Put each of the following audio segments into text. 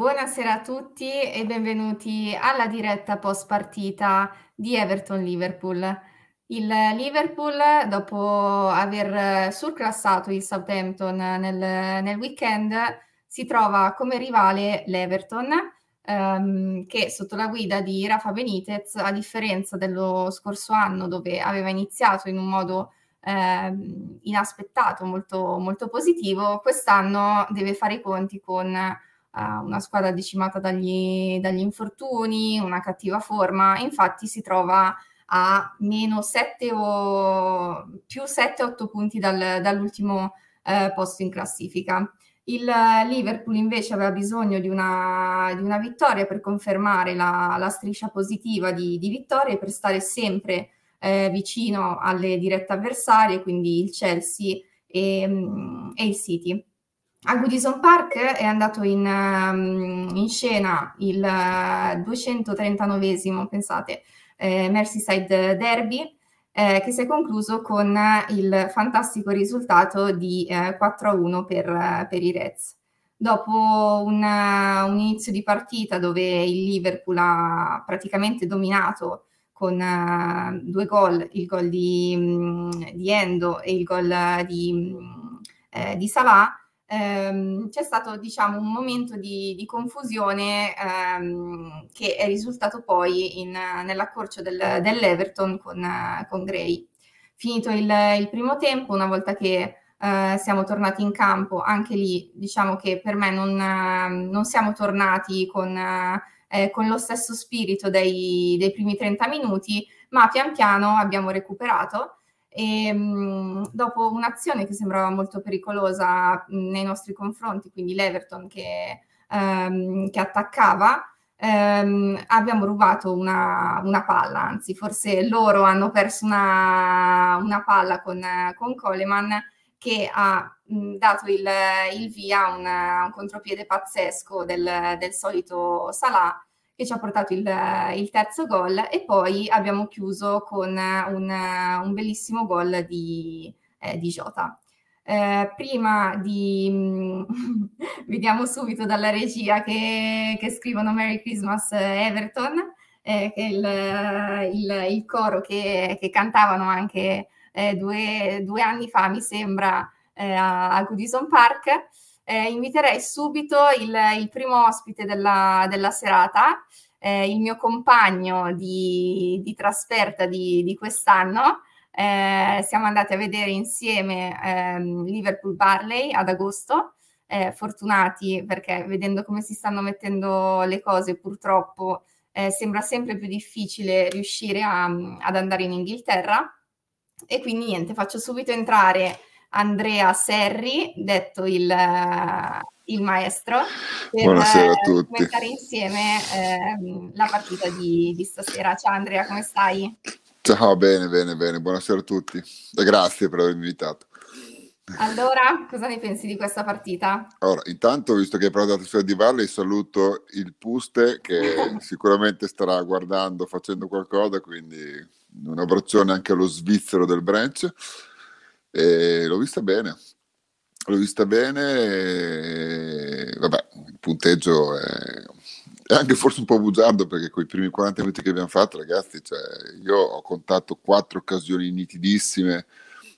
Buonasera a tutti e benvenuti alla diretta post partita di Everton-Liverpool. Il Liverpool, dopo aver surclassato il Southampton nel, nel weekend, si trova come rivale l'Everton, ehm, che sotto la guida di Rafa Benitez, a differenza dello scorso anno dove aveva iniziato in un modo ehm, inaspettato, molto, molto positivo, quest'anno deve fare i conti con una squadra decimata dagli, dagli, infortuni, una cattiva forma, infatti si trova a meno 7 o più 7-8 punti dal, dall'ultimo uh, posto in classifica. Il Liverpool invece aveva bisogno di una, di una vittoria per confermare la, la striscia positiva di, di, vittorie, per stare sempre eh, vicino alle dirette avversarie, quindi il Chelsea e, mm, e il City. A Goodison Park è andato in, um, in scena il 239esimo, pensate, eh, Merseyside Derby, eh, che si è concluso con il fantastico risultato di eh, 4-1 per, per, i Reds. Dopo un, un, inizio di partita dove il Liverpool ha praticamente dominato con uh, due gol, il gol di, mm, di, Endo e il gol di, mm, eh, di Salah, ehm, c'è stato diciamo un momento di, di confusione ehm, che è risultato poi in, nell'accorcio del, dell'Everton con, con Gray. Finito il, il, primo tempo, una volta che eh, siamo tornati in campo, anche lì diciamo che per me non, non siamo tornati con, eh, con, lo stesso spirito dei, dei primi 30 minuti, ma pian piano abbiamo recuperato e mh, dopo un'azione che sembrava molto pericolosa mh, nei nostri confronti, quindi l'Everton che, ehm, che attaccava, ehm, abbiamo rubato una, una, palla, anzi forse loro hanno perso una, una palla con, con Coleman che ha mh, dato il, il via a un, un, contropiede pazzesco del, del solito Salah che ci ha portato il, il terzo gol e poi abbiamo chiuso con un, un bellissimo gol di, eh, di Jota. Eh, prima di vediamo subito dalla regia che, che scrivono Merry Christmas Everton, eh, che il, il, il, coro che, che cantavano anche eh, due, due, anni fa, mi sembra, eh, a, a Goodison Park eh, inviterei subito il, il, primo ospite della, della serata, eh, il mio compagno di, di trasferta di, di quest'anno. Eh, siamo andati a vedere insieme ehm, Liverpool Barley ad agosto. Eh, fortunati perché vedendo come si stanno mettendo le cose, purtroppo eh, sembra sempre più difficile riuscire a, ad andare in Inghilterra. E quindi niente, faccio subito entrare Andrea Serri, detto il, il maestro, per Buonasera a tutti. commentare insieme eh, la partita di, di stasera. Ciao Andrea, come stai? Ciao, bene, bene, bene. Buonasera a tutti e grazie per avermi invitato. Allora, cosa ne pensi di questa partita? Allora, intanto, visto che hai parlato della trasferta di Valle, saluto il Puste che sicuramente starà guardando, facendo qualcosa, quindi un abbraccione anche allo svizzero del branch. E l'ho vista bene, l'ho vista bene, e, vabbè, il punteggio è, è, anche forse un po' bugiardo perché con i primi 40 minuti che abbiamo fatto, ragazzi, cioè, io ho contato quattro occasioni nitidissime,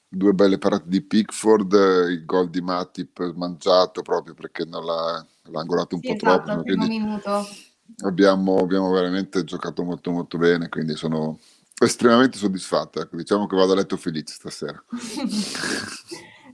due belle parate di Pickford, il gol di Matip mangiato proprio perché non l'ha, l'ha angolato un sì, po' esatto, troppo. Quindi abbiamo, abbiamo veramente giocato molto molto bene, quindi sono estremamente soddisfatta. Ecco. Diciamo che vado a letto felice stasera.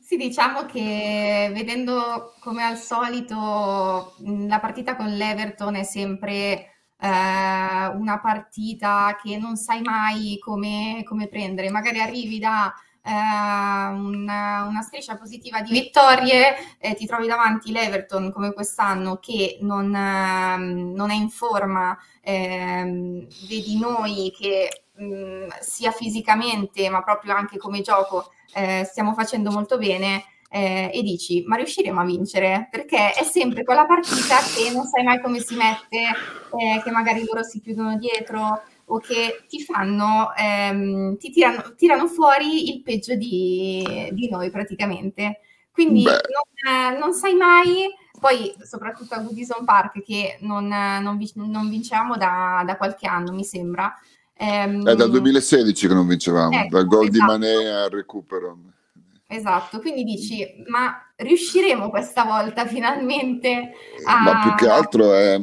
sì, diciamo che vedendo come al solito la partita con l'Everton è sempre eh, una partita che non sai mai come, come prendere. Magari arrivi da eh, una, una, striscia positiva di vittorie, eh, ti trovi davanti l'Everton come quest'anno che non, ehm, non è in forma, ehm, vedi noi che mh, sia fisicamente ma proprio anche come gioco eh, stiamo facendo molto bene eh, e dici ma riusciremo a vincere? Perché è sempre quella partita che non sai mai come si mette eh, che magari loro si chiudono dietro o che ti fanno ehm, ti tirano, tirano, fuori il peggio di, di noi praticamente. Quindi non, non, sai mai. Poi soprattutto a Goodison Park che non, non, non vincevamo da, da, qualche anno, mi sembra. Ehm, È dal 2016 che non vincevamo, ecco, dal gol esatto. di Mané al recupero. Esatto, quindi dici, ma riusciremo questa volta finalmente a... Ma più che altro è,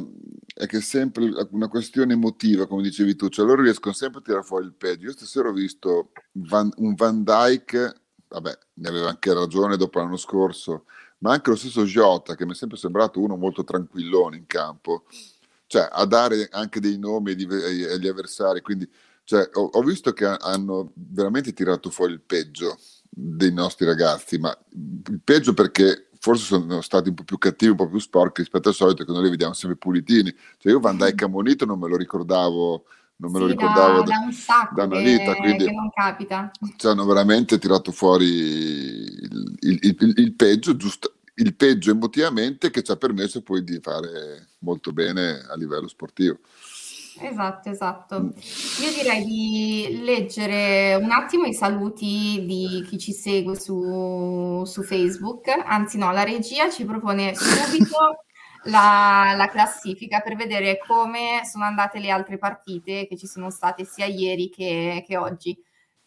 è che è sempre una questione emotiva, come dicevi tu, cioè loro riescono sempre a tirare fuori il peggio. Io stasera ho visto Van, un Van Dyke, vabbè, ne aveva anche ragione dopo l'anno scorso, ma anche lo stesso Jota, che mi è sempre sembrato uno molto tranquillone in campo, cioè a dare anche dei nomi agli avversari, quindi cioè, ho, ho, visto che hanno veramente tirato fuori il peggio dei nostri ragazzi, ma il peggio perché forse sono stati un po' più cattivi, un po' più sporchi rispetto al solito, che noi li vediamo sempre pulitini. Cioè io Van Dijk Monito non me lo ricordavo, non me sì, lo ricordavo da, da, un sacco da una vita, che, quindi che non capita. Ci hanno veramente tirato fuori il, il, il, il peggio, giusto, il peggio emotivamente che ci ha permesso poi di fare molto bene a livello sportivo. Esatto, esatto. Mm. Io direi di leggere un attimo i saluti di chi ci segue su, su Facebook, anzi no, la regia ci propone subito la, la, classifica per vedere come sono andate le altre partite che ci sono state sia ieri che, che oggi.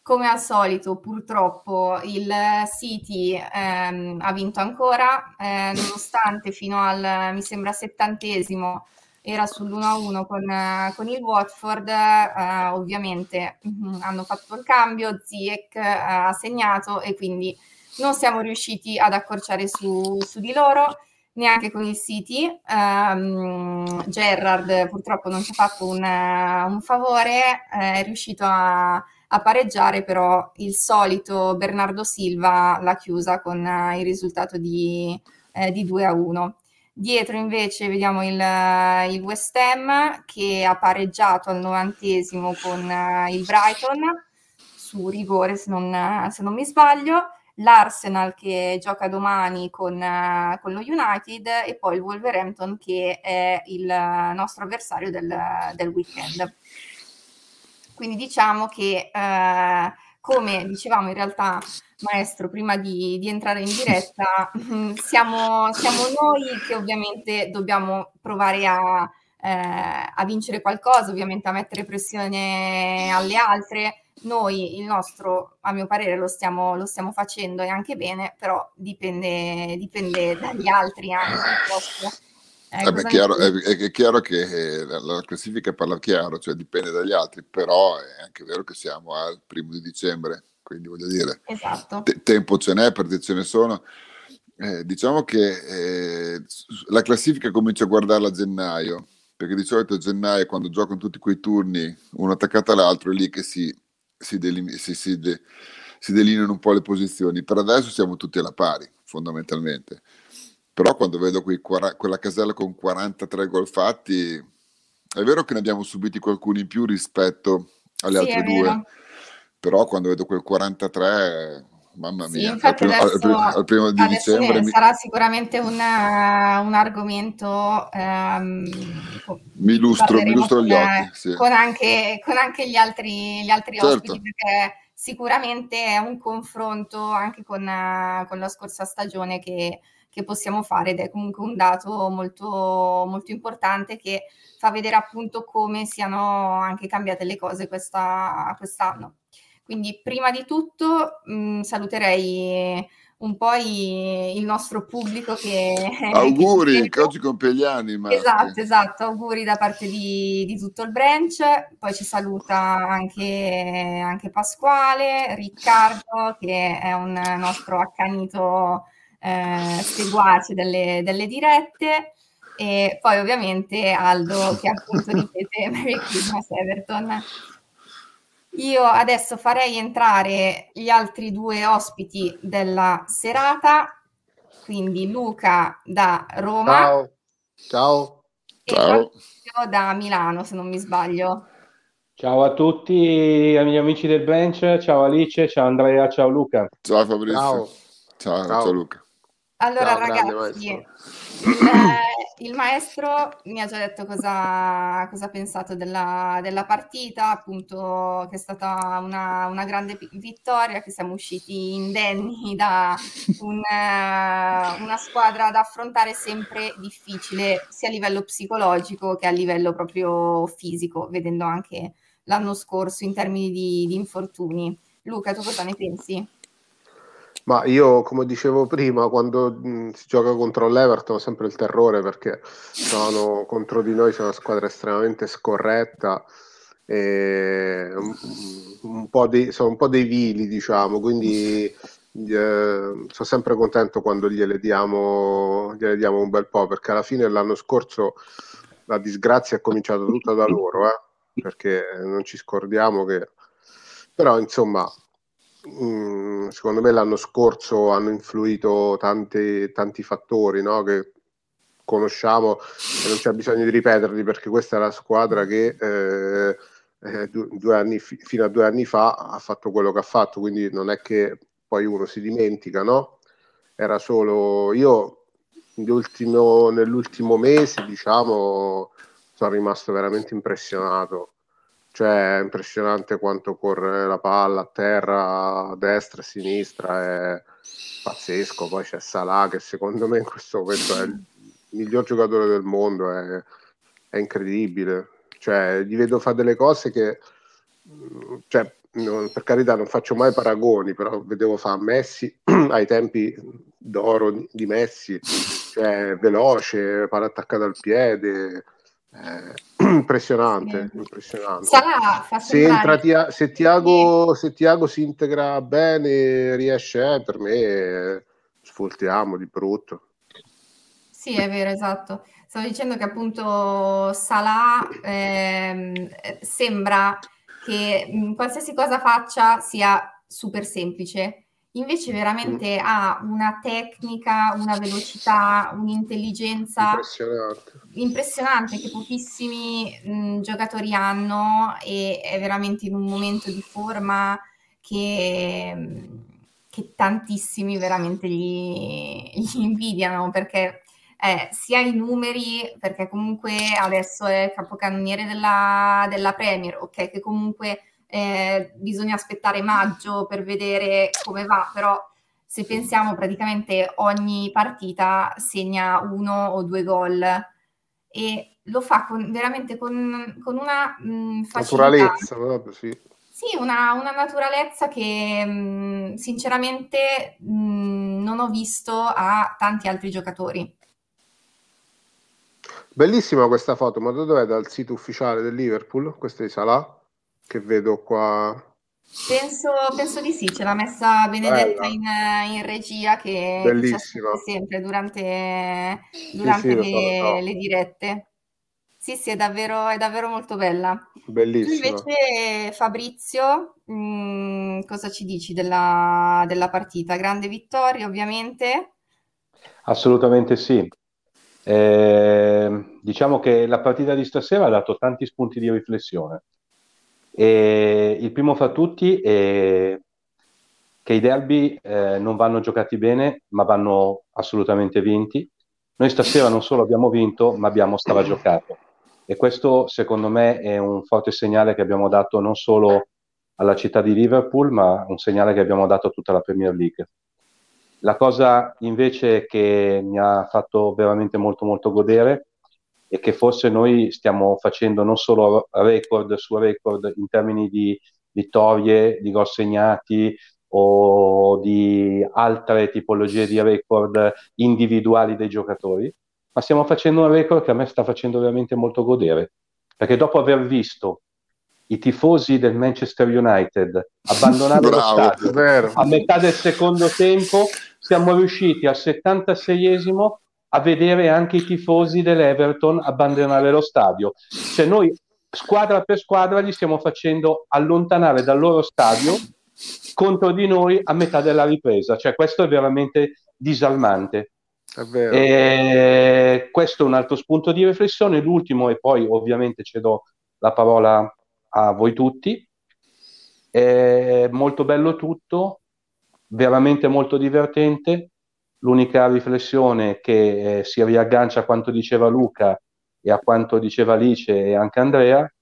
Come al solito, purtroppo il City ehm, ha vinto ancora, eh, nonostante fino al, mi sembra, settantesimo era sull'1-1 con, con il Watford, eh, ovviamente mh, mm, hanno fatto il cambio, Ziek eh, ha segnato e quindi non siamo riusciti ad accorciare su, su di loro, neanche con il City. Um, Gerrard purtroppo non ci ha fatto un, un favore, eh, è riuscito a, a, pareggiare, però il solito Bernardo Silva l'ha chiusa con il risultato di, eh, di 2 a 1. Dietro invece vediamo il, il, West Ham che ha pareggiato al novantesimo con uh, il Brighton su rigore se non, se non, mi sbaglio, l'Arsenal che gioca domani con, uh, con, lo United e poi il Wolverhampton che è il nostro avversario del, del weekend. Quindi diciamo che uh, come dicevamo in realtà maestro, prima di, di entrare in diretta, siamo, siamo, noi che ovviamente dobbiamo provare a, eh, a, vincere qualcosa, ovviamente a mettere pressione alle altre. Noi il nostro, a mio parere, lo stiamo, lo stiamo facendo e anche bene, però dipende, dipende dagli altri anche. Eh, eh beh, chiaro, è, è, chiaro che eh, la, la, classifica parla chiaro, cioè dipende dagli altri, però è anche vero che siamo al primo di dicembre, quindi voglio dire, esatto. te- tempo ce n'è, perché ce ne sono. Eh, diciamo che eh, la classifica comincia a guardarla a gennaio, perché di solito a gennaio quando giocano tutti quei turni, uno attaccato all'altro, è lì che si, si, deline- si, si, de- si delineano un po' le posizioni. Per adesso siamo tutti alla pari, fondamentalmente. Però quando vedo quei, quella casella con 43 gol fatti, è vero che ne abbiamo subiti qualcuno in più rispetto alle sì, altre due. Però quando vedo quel 43 mamma mia, sì, al, primo, adesso, al, al primo di dicembre mi... sarà sicuramente un, un argomento um, mi illustro, mi illustro gli occhi sì. con, anche, con, anche, gli altri, gli altri certo. ospiti perché sicuramente è un confronto anche con, con la scorsa stagione che, che, possiamo fare ed è comunque un dato molto, molto importante che fa vedere appunto come siano anche cambiate le cose questa, quest'anno. Quindi prima di tutto mh, mm, saluterei un po' i, il nostro pubblico che... Auguri, che, oggi compie gli anni. Esatto, esatto, auguri da parte di, di, tutto il branch, poi ci saluta anche, anche, Pasquale, Riccardo che è un nostro accanito eh, seguace delle, delle dirette e poi ovviamente Aldo che appunto ripete Merry Christmas Everton. Io adesso farei entrare gli altri due ospiti della serata, quindi Luca da Roma. Ciao. Ciao. E Ciao. da Milano, se non mi sbaglio. Ciao a tutti miei amici del bench, ciao Alice, ciao Andrea, ciao Luca. Ciao Fabrizio. Ciao, ciao, ciao. ciao Luca. Allora ciao, ragazzi, il, il, maestro mi ha già detto cosa, cosa ha pensato della, della, partita, appunto che è stata una, una, grande vittoria, che siamo usciti indenni da un, una squadra da affrontare sempre difficile, sia a livello psicologico che a livello proprio fisico, vedendo anche l'anno scorso in termini di, di infortuni. Luca, tu cosa ne pensi? Ma io, come dicevo prima, quando mh, si gioca contro l'Everton ho sempre il terrore perché sono, contro di noi c'è una squadra estremamente scorretta e un, un po dei, sono un po' dei vili, diciamo, quindi eh, sono sempre contento quando gliele diamo, gliele diamo un bel po', perché alla fine l'anno scorso la disgrazia è cominciata tutta da loro, eh? perché non ci scordiamo che... Però insomma, Mm, secondo me l'anno scorso hanno influito tanti, tanti fattori no? che conosciamo e non c'è bisogno di ripeterli perché questa è la squadra che eh, eh, due anni, fino a due anni fa ha fatto quello che ha fatto, quindi non è che poi uno si dimentica, no? Era solo io nell'ultimo mese, diciamo, sono rimasto veramente impressionato cioè è impressionante quanto corre la palla a terra, a destra a sinistra, è pazzesco. Poi c'è Salah che secondo me in questo momento è il miglior giocatore del mondo, è, è incredibile. Cioè, gli vedo fare delle cose che, cioè, non, per carità, non faccio mai paragoni, però vedevo fare Messi ai tempi d'oro di Messi, cioè veloce, palla attaccata al piede eh, impressionante, impressionante. Sarà, se, entra, tia, se, Tiago, se Tiago si integra bene, riesce, eh, per me sfoltiamo di brutto. Sì, è vero, esatto. Stavo dicendo che appunto Salah ehm, sembra che mh, qualsiasi cosa faccia sia super semplice invece veramente ha una tecnica, una velocità, un'intelligenza impressionante, impressionante che pochissimi mh, giocatori hanno e è veramente in un momento di forma che, che tantissimi veramente gli, gli invidiano perché eh, sia i numeri, perché comunque adesso è capocannoniere della, della Premier, ok, che comunque eh, bisogna aspettare maggio per vedere come va, però se pensiamo praticamente ogni partita segna uno o due gol e lo fa con, veramente con, con una mh, naturalezza, vabbè, sì. Sì, una, una naturalezza che mh, sinceramente mh, non ho visto a tanti altri giocatori. Bellissima questa foto, ma da dov'è? Dal sito ufficiale del Liverpool? Questa è Salah? Che vedo qua. Penso, penso di sì, ce l'ha messa Benedetta in, in, regia che Bellissima. sempre durante, durante sì, sì, le, so, le, dirette. Sì, sì, è davvero, è davvero molto bella. Bellissima. Tu invece, Fabrizio, mh, mm, cosa ci dici della, della partita? Grande vittoria, ovviamente. Assolutamente sì. Eh, diciamo che la partita di stasera ha dato tanti spunti di riflessione. E il primo fra tutti è che i derby eh, non vanno giocati bene, ma vanno assolutamente vinti. Noi stasera non solo abbiamo vinto, ma abbiamo stragiocato. E questo, secondo me, è un forte segnale che abbiamo dato non solo alla città di Liverpool, ma un segnale che abbiamo dato a tutta la Premier League. La cosa invece che mi ha fatto veramente molto molto godere e che forse noi stiamo facendo non solo record su record in termini di vittorie, di gol segnati o di altre tipologie di record individuali dei giocatori, ma stiamo facendo un record che a me sta facendo veramente molto godere, perché dopo aver visto i tifosi del Manchester United abbandonare lo stadio a metà del secondo tempo, siamo riusciti al 76esimo a vedere anche i tifosi dell'Everton abbandonare lo stadio. Cioè noi squadra per squadra li stiamo facendo allontanare dal loro stadio contro di noi a metà della ripresa. Cioè questo è veramente disarmante. È questo è un altro spunto di riflessione. L'ultimo, e poi ovviamente cedo la parola a voi tutti. È molto bello tutto, veramente molto divertente. L'unica riflessione che eh, si riaggancia a quanto diceva Luca e a quanto diceva Alice e anche Andrea,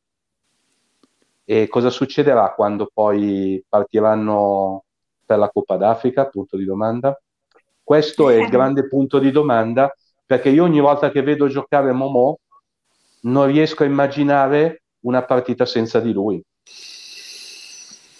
e cosa succederà quando poi partiranno per la Coppa d'Africa, punto di domanda? Questo è il grande punto di domanda, perché io ogni volta che vedo giocare Momo non riesco a immaginare una partita senza di lui.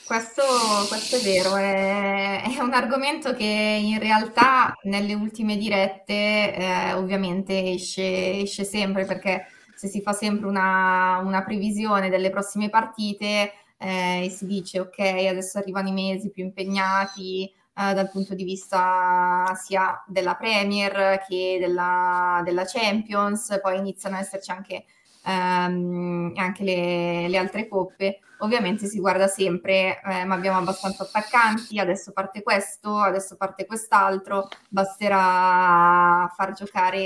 Questo, questo è vero, è, è, un argomento che in realtà nelle ultime dirette eh, ovviamente esce, esce, sempre perché se si fa sempre una, una previsione delle prossime partite eh, e si dice ok adesso arrivano i mesi più impegnati eh, dal punto di vista sia della Premier che della, della Champions, poi iniziano ad esserci anche ehm, anche le, le, altre coppe. Ovviamente si guarda sempre, eh, ma abbiamo abbastanza attaccanti, adesso parte questo, adesso parte quest'altro, basterà far giocare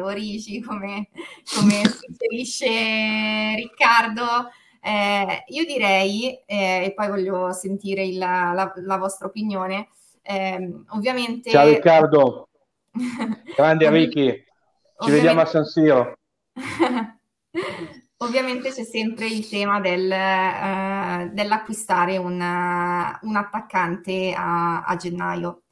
Origi come, come suggerisce Riccardo. Eh, io direi, eh, e poi voglio sentire il, la, la, vostra opinione, eh, ovviamente... Ciao Riccardo, grande Ricky, ci vediamo a San Siro. Ovviamente c'è sempre il tema del, uh, dell'acquistare un, un attaccante a, a gennaio.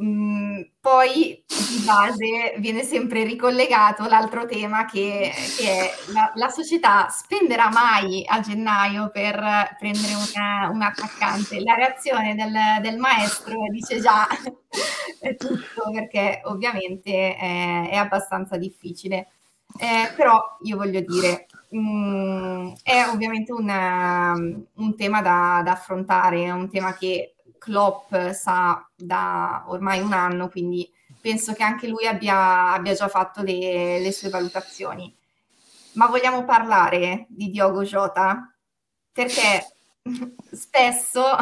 Mm, poi di base viene sempre ricollegato l'altro tema che, che è la, la, società spenderà mai a gennaio per prendere una, un attaccante. La reazione del, del maestro dice già tutto perché ovviamente è, è abbastanza difficile. Eh, però io voglio dire, mh, mm, è ovviamente una, un tema da, da, affrontare, è un tema che Klopp sa da ormai un anno, quindi penso che anche lui abbia, abbia già fatto le, le, sue valutazioni. Ma vogliamo parlare di Diogo Jota? Perché spesso,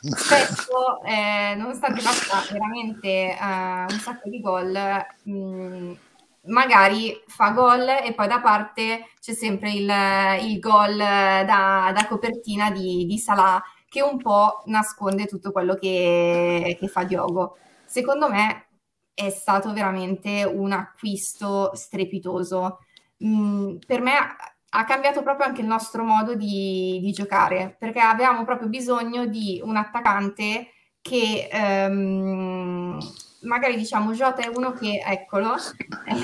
spesso eh, nonostante faccia veramente uh, un sacco di gol, mh, mm, magari fa gol e poi da parte c'è sempre il, il gol da, da copertina di, di, Salah che un po' nasconde tutto quello che, che fa Diogo. Secondo me è stato veramente un acquisto strepitoso. Mm, per me ha cambiato proprio anche il nostro modo di, di, giocare, perché avevamo proprio bisogno di un attaccante che um, magari diciamo Jota è uno che, eccolo, eh,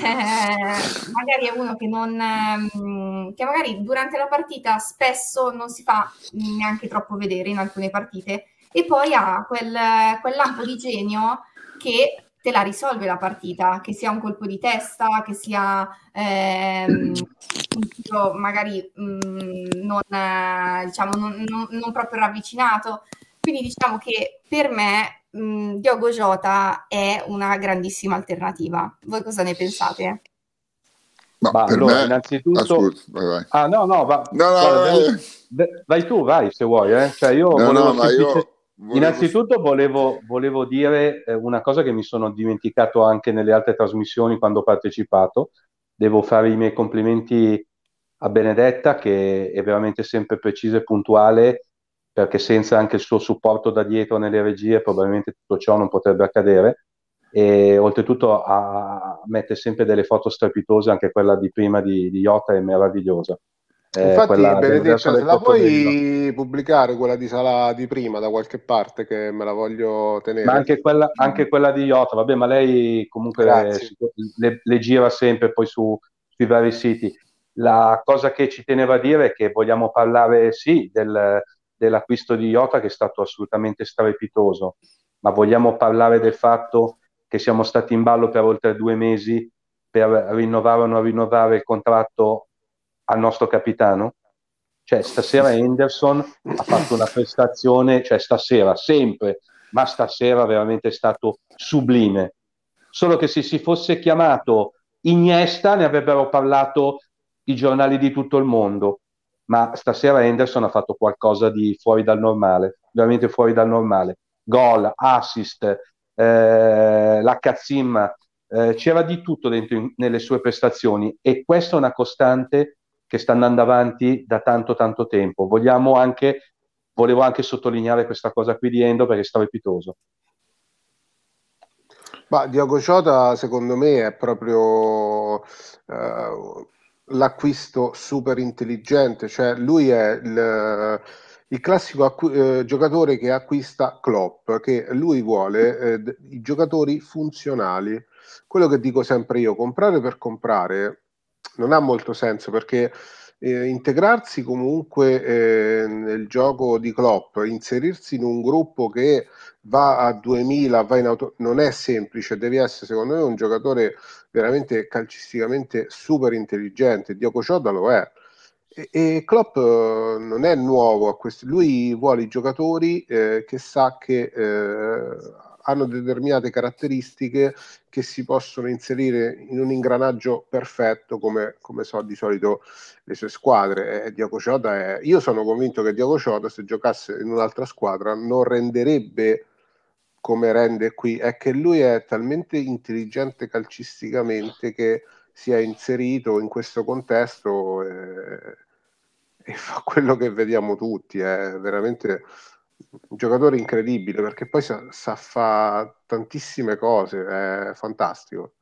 magari è uno che non, ehm, che magari durante la partita spesso non si fa neanche troppo vedere in alcune partite e poi ha quel, quel lampo di genio che te la risolve la partita, che sia un colpo di testa, che sia ehm, un tiro magari mh, mm, non, diciamo, non, non, non proprio ravvicinato. Quindi diciamo che per me mh, mm, Diogo Jota è una grandissima alternativa. Voi cosa ne pensate? Ma, Ma allora, me... innanzitutto... Ah, scusa, vai, vai. ah, no, no, va... no, no Guarda, vai. vai. tu, vai se vuoi. Eh. Cioè, io no, no, semplice... io... Volevo... Innanzitutto volevo, volevo dire eh, una cosa che mi sono dimenticato anche nelle altre trasmissioni quando ho partecipato. Devo fare i miei complimenti a Benedetta che è veramente sempre precisa e puntuale perché senza anche il suo supporto da dietro nelle regie probabilmente tutto ciò non potrebbe accadere e oltretutto a, mette sempre delle foto strepitose, anche quella di prima di, di Iota è meravigliosa. Eh, Infatti, se la puoi pubblicare quella di Sala di prima da qualche parte che me la voglio tenere. Ma anche quella, anche quella di Iota, vabbè, ma lei comunque le, le, le, gira sempre poi su, sui vari siti. La cosa che ci teneva a dire è che vogliamo parlare sì del, dell'acquisto di Iota che è stato assolutamente strepitoso, ma vogliamo parlare del fatto che siamo stati in ballo per oltre due mesi per rinnovare o non rinnovare il contratto al nostro capitano? Cioè, stasera Henderson ha fatto una prestazione, cioè stasera, sempre, ma stasera veramente è stato sublime. Solo che se si fosse chiamato Iniesta ne avrebbero parlato i giornali di tutto il mondo ma stasera Henderson ha fatto qualcosa di fuori dal normale, veramente fuori dal normale. Gol, assist, eh, la cazzimma, eh, c'era di tutto dentro in, nelle sue prestazioni e questa è una costante che sta andando avanti da tanto tanto tempo. Vogliamo anche, volevo anche sottolineare questa cosa qui di Endo perché è strepitoso. Ma Diogo Jota secondo me è proprio eh, l'acquisto super intelligente, cioè lui è il, il classico acqu- eh, giocatore che acquista Klopp, che lui vuole eh, d- i giocatori funzionali. Quello che dico sempre io, comprare per comprare non ha molto senso perché eh, integrarsi comunque eh, nel gioco di Klopp, inserirsi in un gruppo che va a 2000, va in auto, non è semplice, devi essere secondo me un giocatore veramente calcisticamente super intelligente, Diogo Cioda lo è. E, e Klopp eh, non è nuovo a questo, lui vuole i giocatori eh, che sa che eh, hanno determinate caratteristiche che si possono inserire in un ingranaggio perfetto come, come so di solito le sue squadre. E Diaco Ciota è... Io sono convinto che Diaco Ciota se giocasse in un'altra squadra non renderebbe come rende qui, è che lui è talmente intelligente calcisticamente che si è inserito in questo contesto e, e fa quello che vediamo tutti, è veramente un giocatore incredibile perché poi sa, sa fare tantissime cose, è fantastico.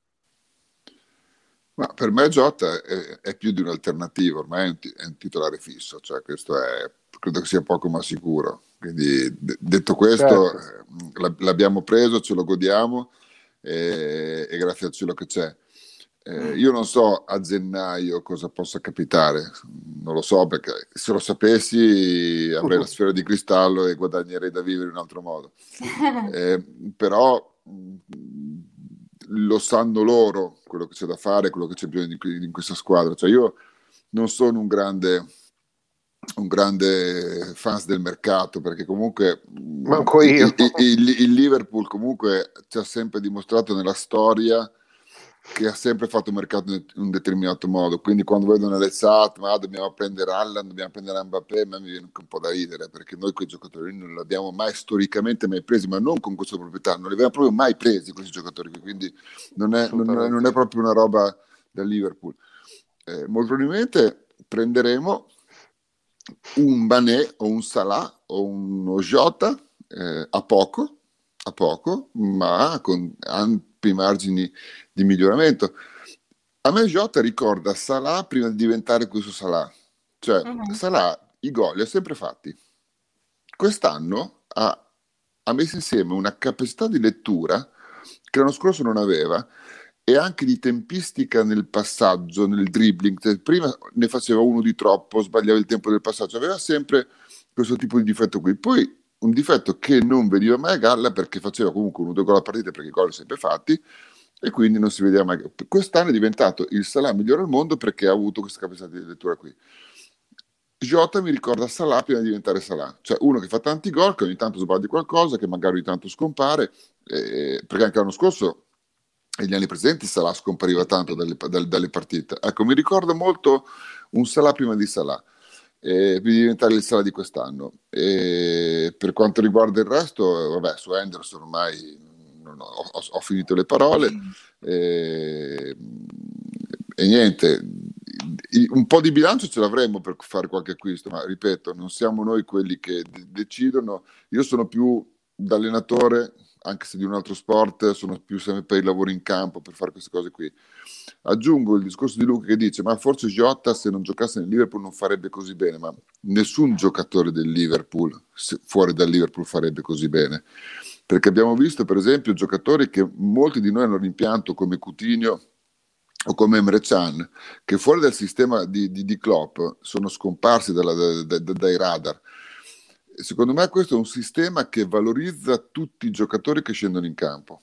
Ma per me Jota è, è, più di un'alternativa, ormai è un, è un, titolare fisso, cioè questo è, credo che sia poco ma sicuro. Quindi detto questo, certo. eh, l'abbiamo preso, ce lo godiamo e, e grazie al cielo che c'è. Eh, io non so a gennaio cosa possa capitare, non lo so perché se lo sapessi avrei la sfera di cristallo e guadagnerei da vivere in un altro modo. Eh, però mm, lo sanno loro quello che c'è da fare, quello che c'è bisogno in questa squadra. Cioè io non sono un grande, un grande fans del mercato perché comunque Manco io. Il, il, il Liverpool comunque ci ha sempre dimostrato nella storia che ha sempre fatto mercato in un determinato modo. Quindi quando vedo nelle chat, ma dobbiamo prendere Allan, dobbiamo prendere Mbappé, a me mi viene un po' da ridere, perché noi quei giocatori non li abbiamo mai storicamente mai presi, ma non con questa proprietà, non li abbiamo proprio mai presi questi giocatori, quindi non è, non è, non è proprio una roba da Liverpool. Eh, molto probabilmente prenderemo un Bané o un Salah o un Ojota eh, a poco, a poco, ma con ampi margini di miglioramento. A me Jota ricorda Salah prima di diventare questo Salah. Cioè, uh-huh. Salah i gol li ha sempre fatti. Quest'anno ha, ha messo insieme una capacità di lettura che l'anno scorso non aveva e anche di tempistica nel passaggio, nel dribbling. Cioè, prima ne faceva uno di troppo, sbagliava il tempo del passaggio, aveva sempre questo tipo di difetto qui. Poi un difetto che non veniva mai a galla perché faceva comunque uno o due gol a partita perché i gol li sempre fatti e quindi non si vedeva mai. Quest'anno è diventato il Salah migliore al mondo perché ha avuto questa capacità di lettura qui. Jota mi ricorda Salah prima di diventare Salah, cioè uno che fa tanti gol, che ogni tanto sbaglia qualcosa, che magari ogni tanto scompare, eh, perché anche l'anno scorso e gli anni precedenti Salah scompariva tanto dalle, dalle, dalle, partite. Ecco, mi ricorda molto un Salah prima di Salah, eh, di diventare il Salah di quest'anno. E per quanto riguarda il resto, vabbè, su Anderson ormai ho, ho, ho finito le parole e, e, niente, un po' di bilancio ce l'avremmo per fare qualche acquisto, ma ripeto, non siamo noi quelli che decidono. Io sono più da allenatore, anche se di un altro sport, sono più sempre per il lavoro in campo, per fare queste cose qui. Aggiungo il discorso di Luca che dice: Ma forse Giotta, se non giocasse nel Liverpool, non farebbe così bene. Ma nessun giocatore del Liverpool, fuori dal Liverpool, farebbe così bene perché abbiamo visto per esempio giocatori che molti di noi hanno rimpianto come Coutinho o come Emre Can, che fuori dal sistema di, di, di Klopp sono scomparsi dalla, da, da, dai radar. Secondo me questo è un sistema che valorizza tutti i giocatori che scendono in campo.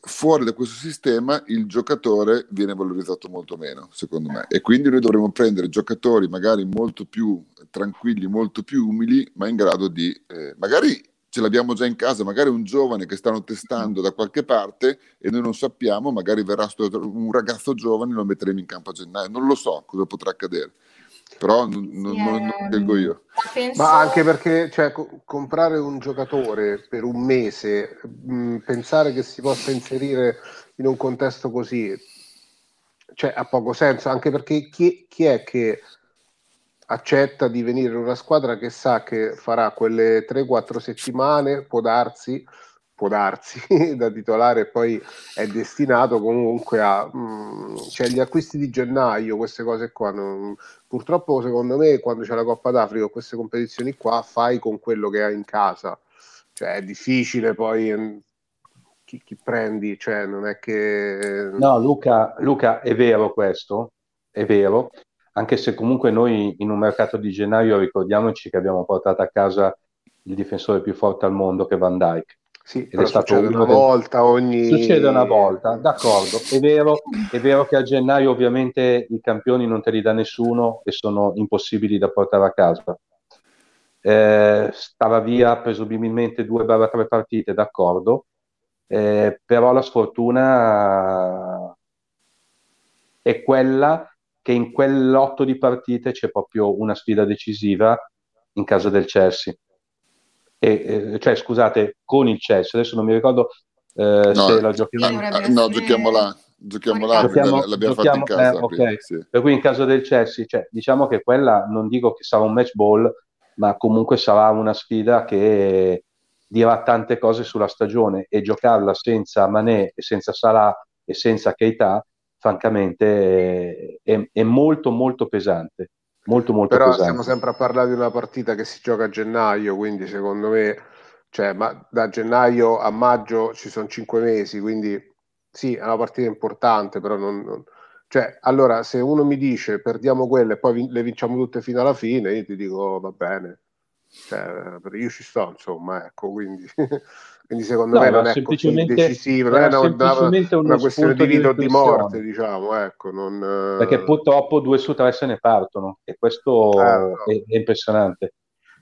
Fuori da questo sistema il giocatore viene valorizzato molto meno, secondo me. E quindi noi dovremmo prendere giocatori magari molto più tranquilli, molto più umili, ma in grado di... Eh, magari ce l'abbiamo già in casa, magari un giovane che stanno testando da qualche parte e noi non sappiamo, magari verrà un ragazzo giovane e lo metteremo in campo a gennaio, non lo so cosa potrà accadere. Però non, sì, non, non scelgo io. Penso... Ma anche perché cioè, co- comprare un giocatore per un mese, mh, mm, pensare che si possa inserire in un contesto così, cioè, ha poco senso, anche perché chi, chi è che accetta di venire in una squadra che sa che farà quelle 3-4 settimane, può darsi, può darsi da titolare e poi è destinato comunque a mh, mm, cioè gli acquisti di gennaio queste cose qua non, purtroppo secondo me quando c'è la Coppa d'Africa o queste competizioni qua fai con quello che hai in casa. Cioè è difficile poi mm, chi, chi prendi cioè non è che no Luca, Luca è vero questo è vero anche se comunque noi in un mercato di gennaio ricordiamoci che abbiamo portato a casa il difensore più forte al mondo che è Van Dyke sì, Ed è stato succede una del... volta ogni... Succede una volta, d'accordo. È vero, è vero che a gennaio ovviamente i campioni non te li dà nessuno e sono impossibili da portare a casa. Eh, stava via presumibilmente due barra tre partite, d'accordo, eh, però la sfortuna è quella che in quell'otto di partite c'è proprio una sfida decisiva in casa del Chelsea e, eh, cioè scusate, con il Chelsea, adesso non mi ricordo eh, no, se la giochiamo. Ah, no, giochiamo là. Giochiamo là, giochiamo, l'abbiamo giochiamo, fatto in casa. Eh, okay. sì. Per cui in caso del Chelsea, cioè, diciamo che quella non dico che sarà un match ball, ma comunque sarà una sfida che dirà tante cose sulla stagione e giocarla senza Mané e senza Salah e senza Keita, francamente è, è molto molto pesante molto molto però pesante. stiamo sempre a parlare di una partita che si gioca a gennaio quindi secondo me cioè, ma da gennaio a maggio ci sono cinque mesi quindi sì è una partita importante però non, non... Cioè, allora se uno mi dice perdiamo quelle e poi vi- le vinciamo tutte fino alla fine io ti dico va bene cioè, io ci sto insomma ecco quindi Quindi secondo no, me non è così decisivo, non è una, una, questione di vita o di morte, diciamo, ecco, non, Perché purtroppo due su tre se ne partono e questo eh, no. è, è, impressionante.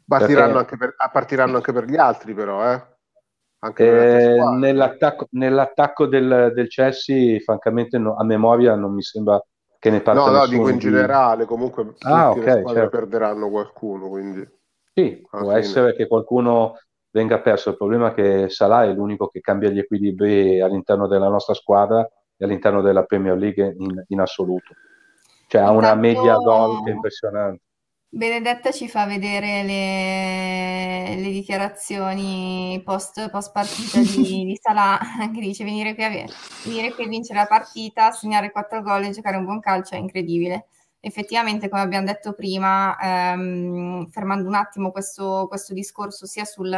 Partiranno, Perché... anche per, ah, partiranno anche per gli altri però, eh? Eh, nell'attacco, nell'attacco del, del, Chelsea, francamente, no, a memoria non mi sembra che ne parta No, no, dico in generale, comunque ah, okay, certo. perderanno qualcuno, quindi... Sì, può fine. essere che qualcuno venga perso. Il problema è che Salah è l'unico che cambia gli equilibri all'interno della nostra squadra e all'interno della Premier League in, in assoluto. Cioè ha una media gol che è impressionante. Benedetta ci fa vedere le, le dichiarazioni post, post partita di, di, Salah che dice venire qui, a, venire qui a vincere la partita, segnare quattro gol e giocare un buon calcio è incredibile effettivamente, come abbiamo detto prima, ehm, fermando un attimo questo, questo discorso sia sul,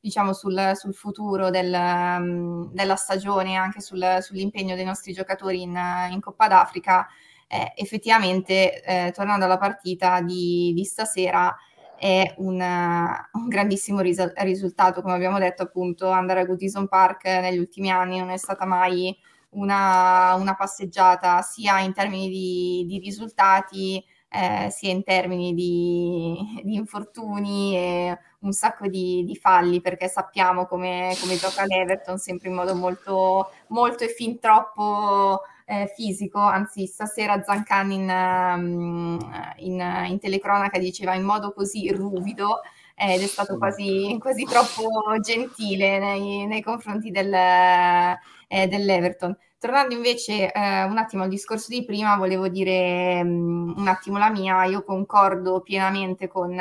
diciamo, sul, sul futuro del, della stagione, anche sul, sull'impegno dei nostri giocatori in, in Coppa d'Africa, eh, effettivamente, eh, tornando alla partita di, di stasera, è un, un grandissimo ris- risultato, come abbiamo detto appunto, andare a Goodison Park negli ultimi anni non è stata mai una, una passeggiata sia in termini di, di risultati eh, sia in termini di, di, infortuni e un sacco di, di falli perché sappiamo come, come, gioca l'Everton sempre in modo molto, molto e fin troppo eh, fisico, anzi stasera Zancan in, mm, in, in, telecronaca diceva in modo così ruvido ed è stato quasi, quasi troppo gentile nei, nei confronti del, eh, dell'Everton. Tornando invece eh, un attimo al discorso di prima, volevo dire mm, un attimo la mia, io concordo pienamente con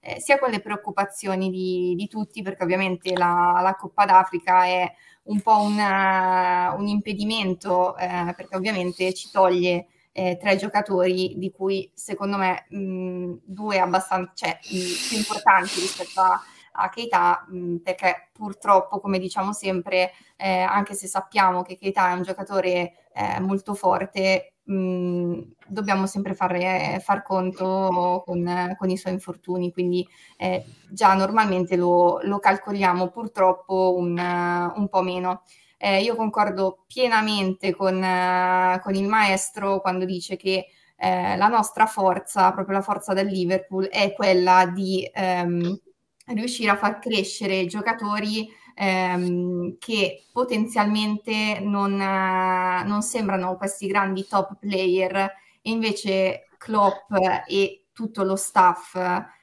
eh, sia con le preoccupazioni di, di tutti, perché ovviamente la, la, Coppa d'Africa è un po' un, uh, un impedimento, eh, perché ovviamente ci toglie eh, tre giocatori di cui secondo me mh, mm, due abbastanza, cioè, più importanti rispetto a a Keita mh, perché purtroppo, come diciamo sempre, eh, anche se sappiamo che Keita è un giocatore eh, molto forte, mh, dobbiamo sempre fare, far conto con, con, i suoi infortuni, quindi eh, già normalmente lo, lo calcoliamo purtroppo un, un po' meno. Eh, io concordo pienamente con, uh, con, il maestro quando dice che eh, la nostra forza, proprio la forza del Liverpool, è quella di ehm, riuscire a far crescere giocatori ehm, che potenzialmente non, uh, non, sembrano questi grandi top player e invece Klopp e tutto lo staff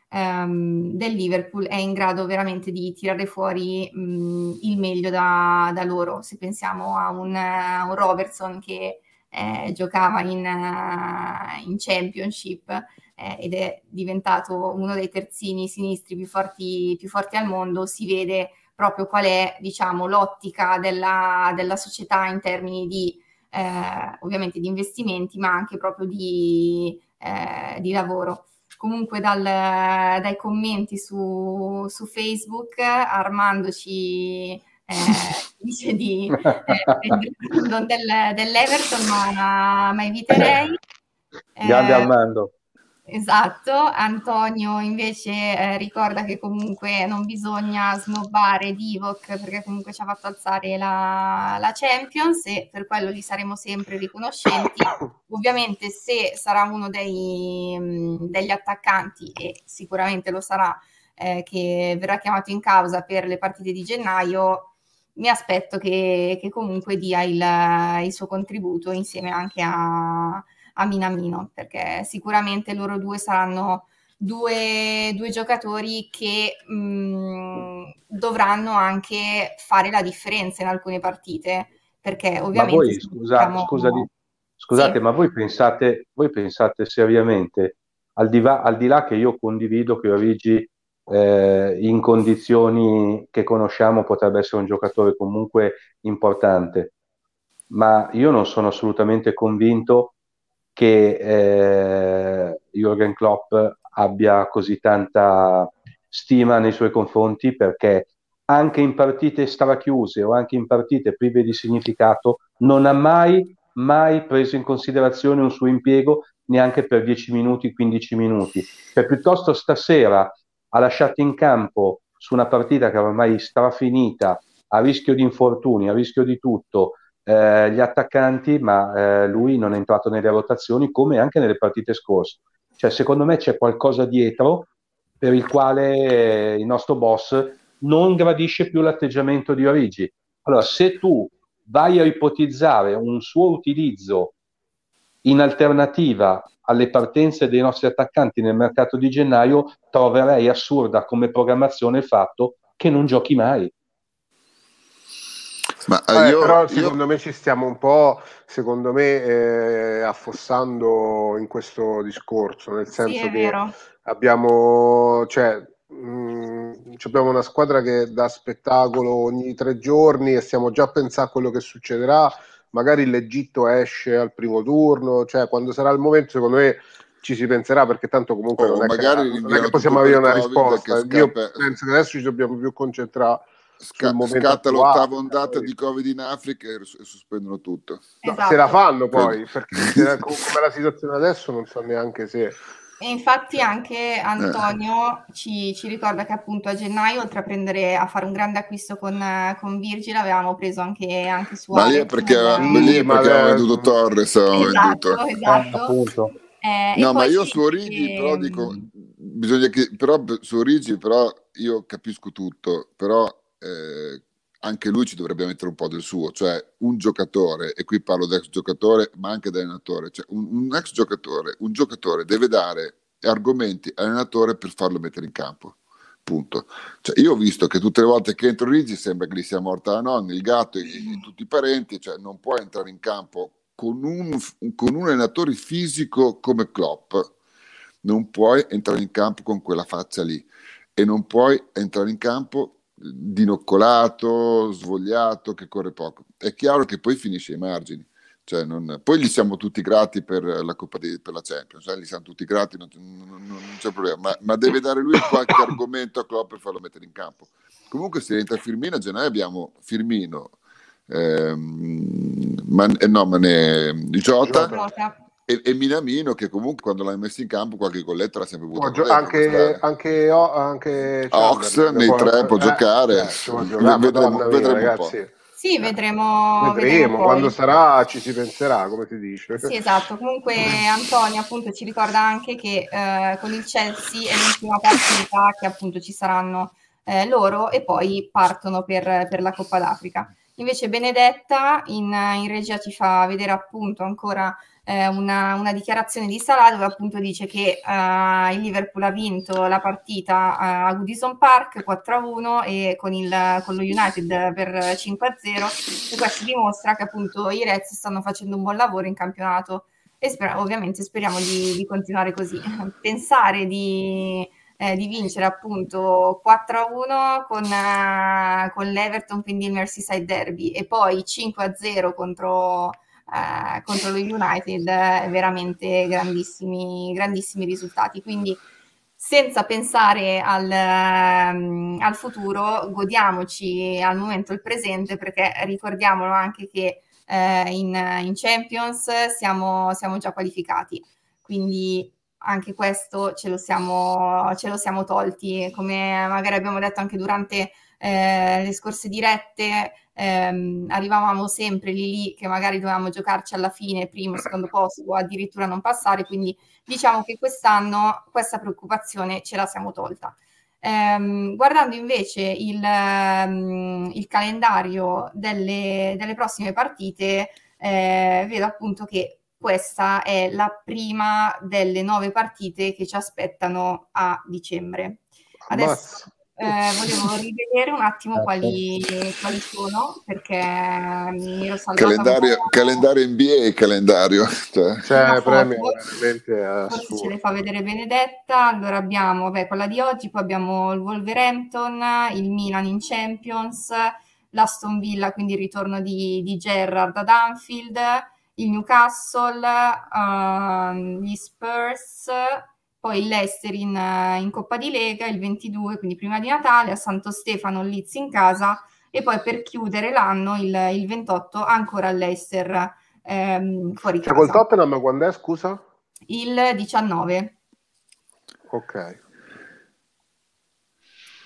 ehm, del Liverpool è in grado veramente di tirare fuori mh, il meglio da, da, loro. Se pensiamo a un, uh, un Robertson che eh, giocava in, uh, in Championship eh, ed è diventato uno dei terzini sinistri più forti, più forti al mondo, si vede proprio qual è diciamo, l'ottica della, della società in termini di eh, ovviamente di investimenti, ma anche proprio di, eh, di lavoro. Comunque dal, dai commenti su, su Facebook Armando ci eh, dice di eh, del, dell'Everton, ma, ma eviterei. Grande eh, Armando. Esatto, Antonio invece eh, ricorda che comunque non bisogna snobbare Divock perché comunque ci ha fatto alzare la, la Champions e per quello gli saremo sempre riconoscenti. Ovviamente se sarà uno dei, mm, degli attaccanti e sicuramente lo sarà eh, che verrà chiamato in causa per le partite di gennaio, mi aspetto che, che comunque dia il, il suo contributo insieme anche a a Minamino, perché sicuramente loro due saranno due, due giocatori che mh, mm, dovranno anche fare la differenza in alcune partite, perché ovviamente... Ma voi, scusa, siamo... scusate, scusate sì. ma voi pensate, voi pensate seriamente, al di, va, al di là che io condivido che Origi eh, in condizioni che conosciamo potrebbe essere un giocatore comunque importante, ma io non sono assolutamente convinto che eh, Jürgen Klopp abbia così tanta stima nei suoi confronti perché anche in partite strachiuse o anche in partite prive di significato non ha mai, mai preso in considerazione un suo impiego neanche per 10 minuti, 15 minuti. Cioè, piuttosto stasera ha lasciato in campo su una partita che ormai stava finita, a rischio di infortuni, a rischio di tutto, eh, gli attaccanti, ma eh, lui non è entrato nelle rotazioni come anche nelle partite scorse. Cioè, secondo me c'è qualcosa dietro per il quale eh, il nostro boss non gradisce più l'atteggiamento di Origi. Allora, se tu vai a ipotizzare un suo utilizzo in alternativa alle partenze dei nostri attaccanti nel mercato di gennaio, troverei assurda come programmazione il fatto che non giochi mai. Ma, eh, io, però secondo io... me ci stiamo un po', secondo me, eh, affossando in questo discorso, nel senso sì, che vero. abbiamo, cioè, mh, mm, abbiamo una squadra che dà spettacolo ogni tre giorni e stiamo già a pensare a quello che succederà. Magari l'Egitto esce al primo turno, cioè quando sarà il momento, secondo me ci si penserà perché tanto comunque oh, non, è che, non, è che, possiamo avere una risposta. Io penso che adesso ci dobbiamo più concentrare Sca- scatta l'ottava ondata di Covid in Africa e sospendono tutto. Esatto. Se la fanno poi, perché come la situazione adesso non so neanche se... E infatti anche Antonio eh. ci, ci, ricorda che appunto a gennaio, oltre a, prendere, a fare un grande acquisto con, con Virgil, avevamo preso anche, anche su Ma lì è perché, nel... lì è perché aveva venduto Torres. Esatto, esatto. Eh, no, ma io su Origi che... però dico, bisogna che, però su Origi però io capisco tutto, però eh, anche lui ci dovrebbe mettere un po' del suo, cioè un giocatore, e qui parlo di ex giocatore, ma anche da allenatore, cioè un, un, ex giocatore, un giocatore deve dare argomenti all'allenatore per farlo mettere in campo. Punto. Cioè, io ho visto che tutte le volte che entro Rigi sembra che gli sia morta la nonna, il gatto, e tutti i parenti, cioè non può entrare in campo con un, con un allenatore fisico come Klopp, non puoi entrare in campo con quella faccia lì e non puoi entrare in campo dinoccolato, svogliato, che corre poco. È chiaro che poi finisce ai margini. Cioè non, poi gli siamo tutti grati per la Coppa di, per la Champions, eh? gli siamo tutti grati, non, non, non c'è problema, ma, ma, deve dare lui qualche argomento a Klopp per farlo mettere in campo. Comunque se entra Firmino, a gennaio abbiamo Firmino, ehm, Man, eh, no, Mane, Jota, Jota e, e, Minamino che comunque quando l'hai messo in campo qualche colletta l'ha sempre avuto. Gio- anche, anche, anche Ox nei tre può eh, giocare. Eh, giocare vedremo, mia, vedremo ragazzi. Sì, vedremo, vedremo, vedremo quando sarà ci si penserà, come si dice. Sì, esatto. Comunque Antonio appunto ci ricorda anche che eh, con il Chelsea è l'ultima partita che appunto ci saranno eh, loro e poi partono per, per, la Coppa d'Africa. Invece Benedetta in, in regia ci fa vedere appunto ancora eh, una, una, dichiarazione di Salah dove appunto dice che uh, il Liverpool ha vinto la partita a Goodison Park 4-1 e con, il, con lo United per 5-0 e questo dimostra che appunto i Reds stanno facendo un buon lavoro in campionato e sper- ovviamente speriamo di, di, continuare così. Pensare di, eh, di vincere appunto 4-1 con, uh, con l'Everton, quindi il Merseyside Derby, e poi 5-0 contro, uh, contro lo United, veramente grandissimi, grandissimi risultati. Quindi senza pensare al, um, al, futuro, godiamoci al momento il presente perché ricordiamolo anche che uh, in, in, Champions siamo, siamo già qualificati. Quindi anche questo ce lo siamo, ce lo siamo tolti, come magari abbiamo detto anche durante eh, le scorse dirette, ehm, arrivavamo sempre lì lì che magari dovevamo giocarci alla fine, primo, secondo posto o addirittura non passare, quindi diciamo che quest'anno questa preoccupazione ce la siamo tolta. Ehm, guardando invece il, um, il calendario delle, delle, prossime partite, eh, vedo appunto che questa è la prima delle nove partite che ci aspettano a dicembre. Adesso eh, volevo rivedere un attimo quali, quali sono perché mi ero saltata calendario, calendario NBA calendario cioè, cioè premio veramente ce le fa vedere Benedetta. Allora abbiamo vabbè, quella di oggi poi abbiamo il Wolverhampton il Milan in Champions l'Aston Villa quindi il ritorno di, di Gerrard ad Anfield il Newcastle, uh, gli Spurs, poi il Leicester in, in, Coppa di Lega il 22, quindi prima di Natale, a Santo Stefano Leeds in casa e poi per chiudere l'anno il, il 28 ancora il Leicester ehm, fuori cioè, casa. Col Tottenham quando è, scusa? Il 19. Ok.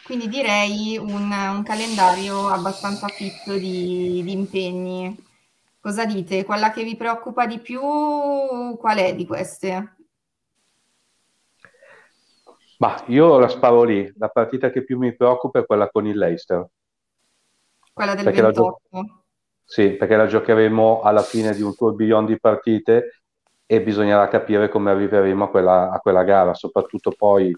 Quindi direi un, un calendario abbastanza fitto di, di impegni. Cosa dite? Quella che vi preoccupa di più, qual è di queste? Ma io la sparo lì. La partita che più mi preoccupa è quella con il Leicester. Quella del perché 28? La gio- sì, perché la giocheremo alla fine di un tourbillon di partite e bisognerà capire come arriveremo a quella, a quella gara, soprattutto poi,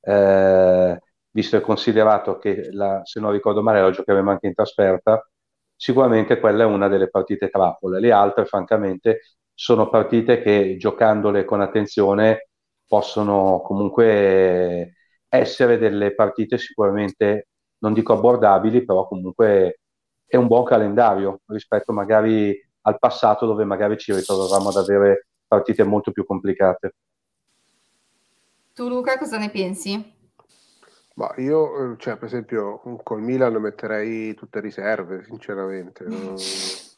eh, visto e considerato che, la, se non ricordo male, la giocheremo anche in trasferta, sicuramente quella è una delle partite trappole. Le altre, francamente, sono partite che giocandole con attenzione possono comunque essere delle partite sicuramente, non dico abbordabili, però comunque è un buon calendario rispetto magari al passato dove magari ci ritrovavamo ad avere partite molto più complicate. Tu Luca cosa ne pensi? Ma io, cioè, per esempio, col Milan metterei tutte riserve, sinceramente.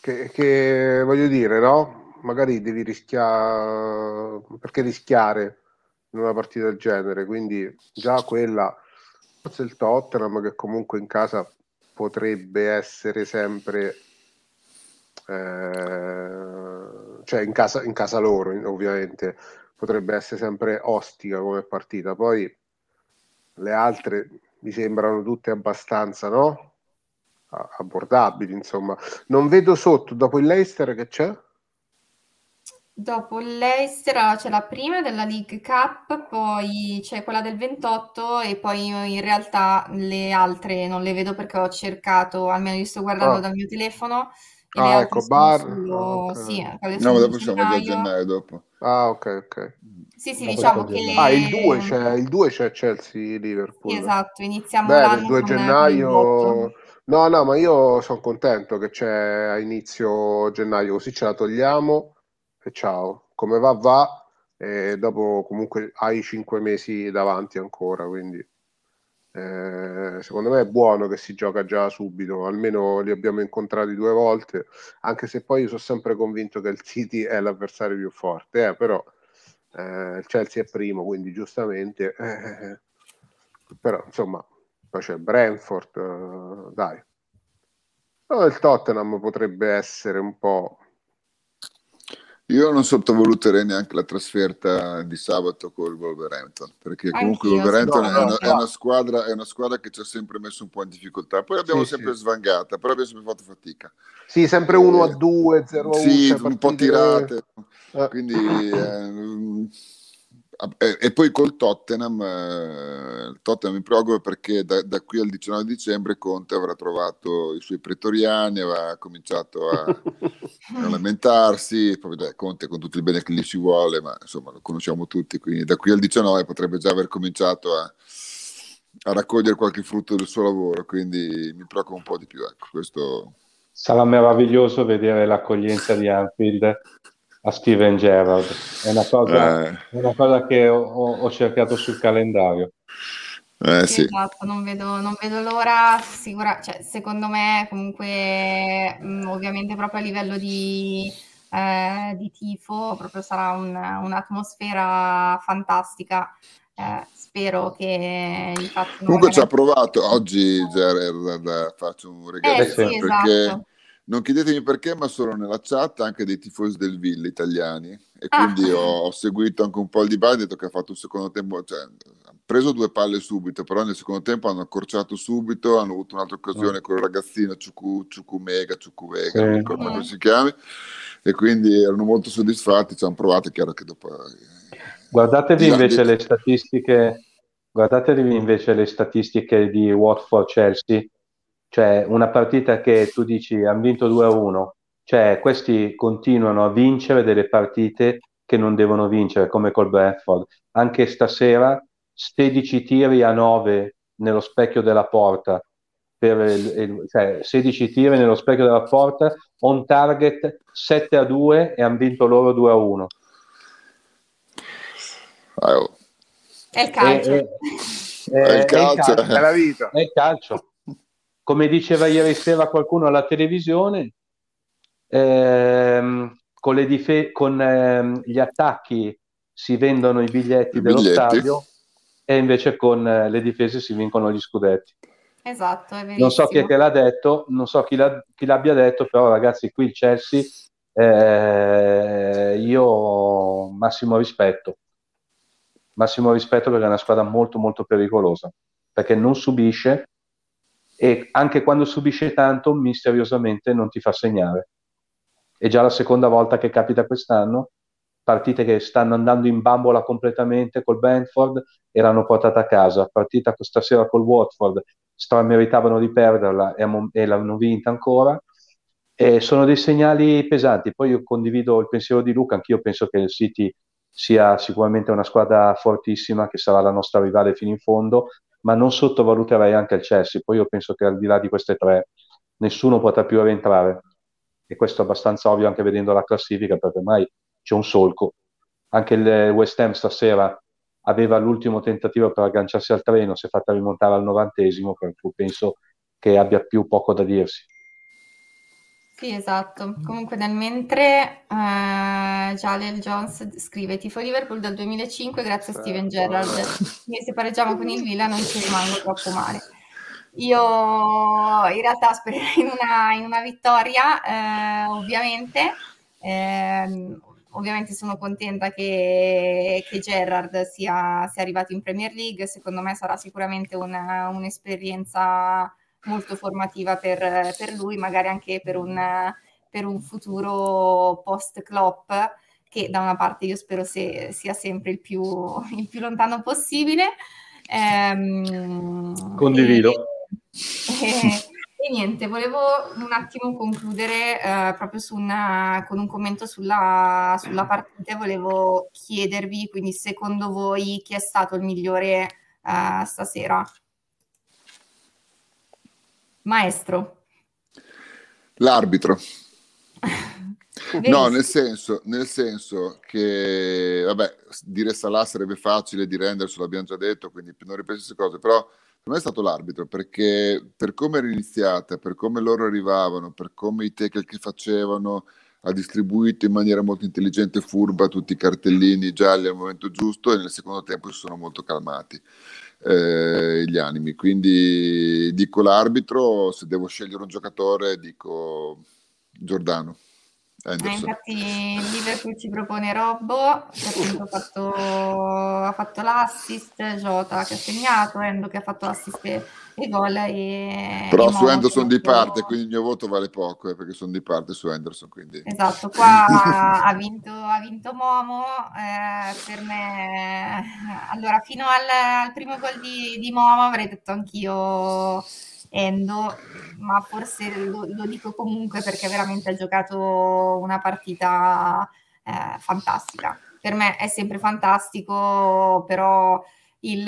Che, che voglio dire, no? Magari devi rischiare, perché rischiare in una partita del genere? Quindi già quella, forse il Tottenham che comunque in casa potrebbe essere sempre, eh, cioè in casa, in casa loro ovviamente, potrebbe essere sempre ostica come partita. Poi le altre mi sembrano tutte abbastanza, no? abbordabili, insomma. Non vedo sotto, dopo il Leicester che c'è? Dopo il Leicester c'è la prima della League Cup, poi c'è quella del 28 e poi in realtà le altre non le vedo perché ho cercato, almeno io sto guardando ah. dal mio telefono. E ah, ecco, bar. Solo... Ah, okay. Sì, no, ma dopo siamo già a gennaio dopo. Ah, ok, ok. Sì, sì, diciamo che... Le... Ah, il 2 c'è, il 2 c'è Chelsea-Liverpool. Esatto, iniziamo Bene, l'anno il 2 gennaio... No, no, ma io sono contento che c'è a inizio gennaio, così ce la togliamo e ciao. Come va, va. E dopo comunque hai 5 mesi davanti ancora, quindi... Eh, secondo me è buono che si gioca già subito, almeno li abbiamo incontrati due volte, anche se poi io sono sempre convinto che il City è l'avversario più forte, eh, però eh, il Chelsea è primo, quindi giustamente, eh, però insomma, poi c'è Brentford, eh, dai. No, il Tottenham potrebbe essere un po'... Io non sottovaluterei neanche la trasferta di sabato col Wolverhampton, perché comunque il Wolverhampton no, no, è, una, è, una squadra, è, una, squadra, che ci ha sempre messo un po' in difficoltà. Poi abbiamo sì, sempre sì. svangata, però abbiamo sempre fatto fatica. Sì, sempre 1 a 2, 0 a 1. Sì, un po' tirate. Eh. Quindi eh, e, e, poi col Tottenham, eh, il Tottenham mi preoccupa perché da, da, qui al 19 dicembre Conte avrà trovato i suoi pretoriani, avrà cominciato a, a lamentarsi, poi dai, Conte con tutto il bene che gli si vuole, ma insomma lo conosciamo tutti, quindi da qui al 19 potrebbe già aver cominciato a, a raccogliere qualche frutto del suo lavoro, quindi mi preoccupa un po' di più. Ecco, questo... Sarà meraviglioso vedere l'accoglienza di Anfield a Steven Gerrard, è una cosa, eh. è una cosa che ho, ho cercato sul calendario. Eh, sì. Esatto, non vedo, non vedo l'ora, sicura, cioè, secondo me comunque ovviamente proprio a livello di, eh, di tifo proprio sarà un, un'atmosfera fantastica. Eh, spero che infatti comunque ci ha provato oggi Gerard a farci un regalo eh, sì, perché esatto non chiedetemi perché, ma sono nella chat anche dei tifosi del Ville italiani e ah. quindi ah. ho, ho, seguito anche un po' il dibattito che ha fatto il secondo tempo, cioè ha preso due palle subito, però nel secondo tempo hanno accorciato subito, hanno avuto un'altra occasione oh. con il ragazzino Ciucu, Ciucu Mega, Ciucu Vega, non ricordo come si chiami, e quindi erano molto soddisfatti, ci hanno provato, è chiaro che dopo... Eh, guardatevi invece le statistiche, guardatevi invece le statistiche di Watford Chelsea cioè una partita che tu dici hanno vinto 2-1, cioè questi continuano a vincere delle partite che non devono vincere, come col Bradford. Anche stasera 16 tiri a 9 nello specchio della porta, per il, cioè 16 tiri nello specchio della porta, on target 7 a 2 e hanno vinto loro 2 a 1. È il calcio. È, è, è, il calcio. È, la vita. È il calcio come diceva ieri sera qualcuno alla televisione, ehm, con, dife- con ehm, gli attacchi si vendono i biglietti I dello biglietti. stadio e invece con eh, le difese si vincono gli scudetti. Esatto, Non so chi è che l'ha detto, non so chi, l'ha, chi l'abbia detto, però ragazzi qui il Chelsea, eh, io massimo rispetto, massimo rispetto perché è una squadra molto molto pericolosa, perché non subisce, e anche quando subisce tanto misteriosamente non ti fa segnare. È già la seconda volta che capita quest'anno, partite che stanno andando in bambola completamente col Brentford e l'hanno portata a casa, partita questa sera col Watford, meritavano di perderla e, e l'hanno vinta ancora. E sono dei segnali pesanti. Poi io condivido il pensiero di Luca, anch'io penso che il City sia sicuramente una squadra fortissima che sarà la nostra rivale fino in fondo, ma non sottovaluterei anche il Chelsea. Poi io penso che al di là di queste tre nessuno potrà più rientrare e questo è abbastanza ovvio anche vedendo la classifica perché ormai c'è un solco. Anche il West Ham stasera aveva l'ultimo tentativo per agganciarsi al treno, si è fatta rimontare al novantesimo, per cui penso che abbia più poco da dirsi. Sì, esatto. Comunque nel mentre eh, Jaleel Jones scrive tifo Liverpool dal 2005 grazie a Steven Gerrard. E se pareggiamo con il Milan non ci rimango troppo male. Io in realtà spererei in una, in una vittoria, eh, ovviamente. Eh, ovviamente sono contenta che, che Gerrard sia, sia, arrivato in Premier League. Secondo me sarà sicuramente una, un'esperienza molto formativa per, per lui, magari anche per un, per un futuro post-Klopp, che da una parte io spero se, sia sempre il più, il più lontano possibile. Ehm, Condivido. E, e, e, niente, volevo un attimo concludere eh, proprio su una, con un commento sulla, sulla partita. Volevo chiedervi, quindi, secondo voi chi è stato il migliore eh, stasera? Maestro. L'arbitro. no, nel senso, nel senso, che, vabbè, dire Salah sarebbe facile, dire Henderson l'abbiamo già detto, quindi non ripeto queste cose, però per me è stato l'arbitro, perché per come era iniziata, per come loro arrivavano, per come i tackle che facevano, ha distribuito in maniera molto intelligente e furba tutti i cartellini gialli al momento giusto e nel secondo tempo si sono molto calmati eh, gli animi. Quindi dico l'arbitro, se devo scegliere un giocatore dico Giordano. Eh, infatti Liverpool ci propone Robbo che ha fatto, ha fatto l'assist, Jota che ha segnato, Endo che ha fatto l'assist e, gol. E, Però e su Endo sono di parte, quindi il mio voto vale poco eh, perché sono di parte su Henderson. Quindi... Esatto, qua ha, vinto, ha vinto Momo. Eh, per me, allora, fino al, al primo gol di, di Momo avrei detto anch'io Endo, ma forse lo, lo, dico comunque perché veramente ha giocato una partita eh, fantastica. Per me è sempre fantastico, però il,